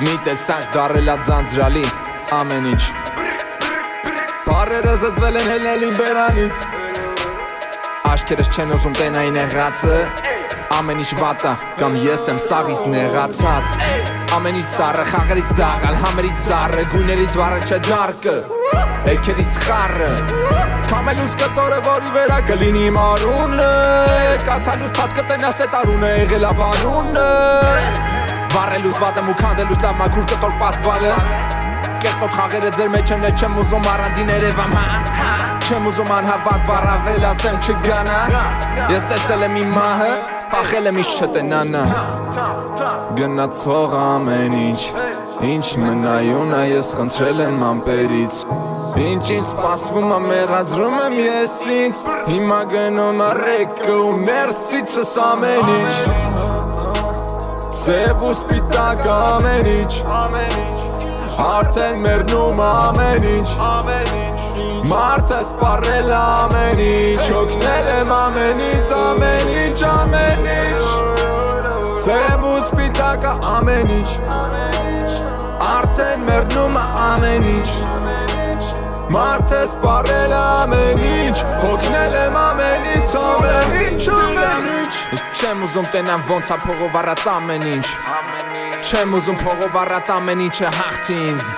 Մի տեսակ դարելա ձանձրալի ամեն ինչ Բարերը զզվել են հելնելին բերանից Աշկերս չեն ուզում տենային եղածը Ամեն ինչ վատա կամ ես եմ սաղից նեղացած Ամենից սառը, խաղերից դաղալ, համերից դարը Գույներից վարը չէ դարկը Էքերից խարը Կամելուս կտորը, որի վերա կլինի մարունը Կաթալուց ծած կտենաս է տարունը, եղել աբանունը Վարելուս վատեմ ու քանդելուս լավ մաքուր կտոր պատվալը Կերտոտ խաղերը ձեր մեջ են, չեմ ուզում առանձին երևամ, հա Չեմ ուզում անհավատ բարավել, ասեմ չգանա Ես տեսել եմ իմ մահը, պախել եմ իշ չտենանա Գնացող ամեն ինչ, ինչ մնայուն է, ես խնդրել եմ ամպերից Ինչ ինձ սպասվում է մեղադրում եմ ես ինձ Հիմա գնում առեկը ու ներսիցս ամեն ինչ Սև ու սպիտակ ամեն ինչ Արդեն մերնում ամեն ինչ Մարդը սպարել ամեն ինչ Հոգնել եմ ամենից ամեն ինչ ամեն ինչ Սև ու սպիտակը ամեն ինչ Արդեն մերնում ամեն ինչ Մարդը սպարել ամեն ինչ Հոգնել եմ ամենից ամեն ինչ ամեն ինչ Չեմ ուզում տենամ ոնց ա փողով առած ամեն ինչ Չեմ ուզում փողով առած ամեն ինչը հաղթի ինձ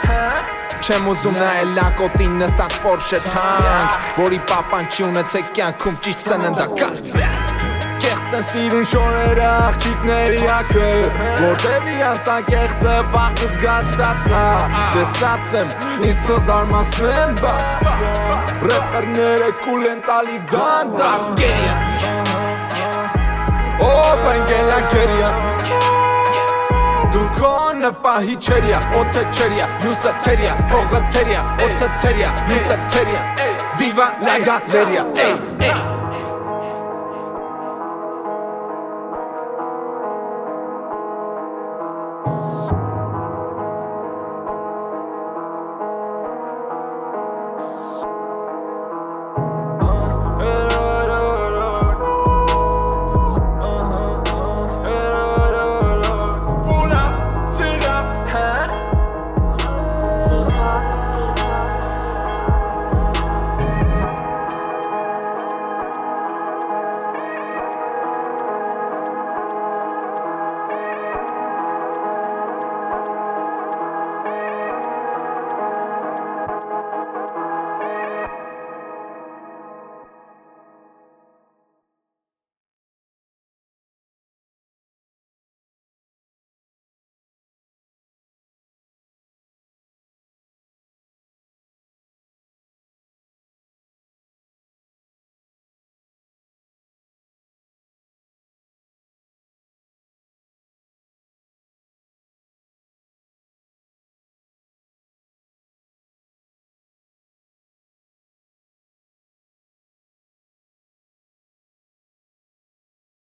Չեմ ուզում նայել լակոտին նստած Porsche tank Որի պապան չի ունեցեք կյանքում ճիշտ սննդակարգ Կեղծ են սիրուն շորերը աղջիկների ակը Որտև իրանց անկեղծը վաղուց գացած հա Տեսած եմ ինձ ծո զարմասնեն բա Ռեպերները կուլ են տալի դանդա Ով ընկելա կերիա Դու կոնը պահի չերիա, օթը չերիա, նուսը թերիա, հողը թերիա, օթը թերիա, նուսը թերիա Viva la galeria, ey, ey